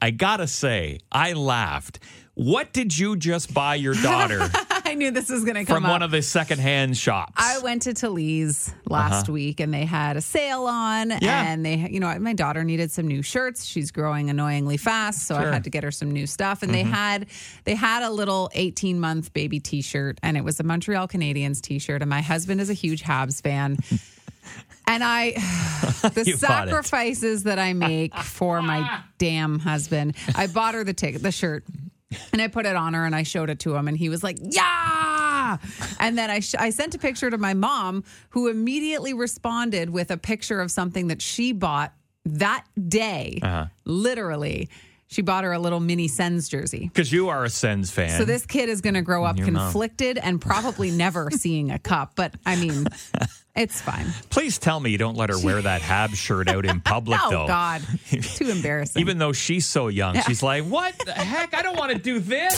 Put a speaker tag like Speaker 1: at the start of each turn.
Speaker 1: I gotta say, I laughed. What did you just buy your daughter
Speaker 2: I knew this was going to come
Speaker 1: from
Speaker 2: up.
Speaker 1: one of the secondhand shops?
Speaker 2: I went to Talize last uh-huh. week and they had a sale on.
Speaker 1: Yeah.
Speaker 2: And they, you know, my daughter needed some new shirts. She's growing annoyingly fast. So
Speaker 1: Sure.
Speaker 2: I had to get her some new stuff. And they mm-hmm. had, they had a little 18 month baby t shirt and it was a Montreal Canadiens t shirt. And my husband is a huge Habs fan. And I, the
Speaker 1: You bought it.
Speaker 2: sacrifices that I make for my damn husband. I bought her the ticket, the shirt, and I put it on her and I showed it to him, and he was like, "Yeah!" And then I sh- I sent a picture to my mom, who immediately responded with a picture of something that she bought that day,
Speaker 1: Uh-huh.
Speaker 2: literally. She bought her a little mini Sens jersey.
Speaker 1: Because you are a Sens fan.
Speaker 2: So this kid is going to grow up
Speaker 1: Your mom.
Speaker 2: conflicted and probably never seeing a cup. But I mean, it's fine.
Speaker 1: Please tell me you don't let her wear that Hab shirt out in public,
Speaker 2: Oh
Speaker 1: though.
Speaker 2: Oh, God, too embarrassing.
Speaker 1: Even though she's so young, she's like, "What the heck? I don't want to do this."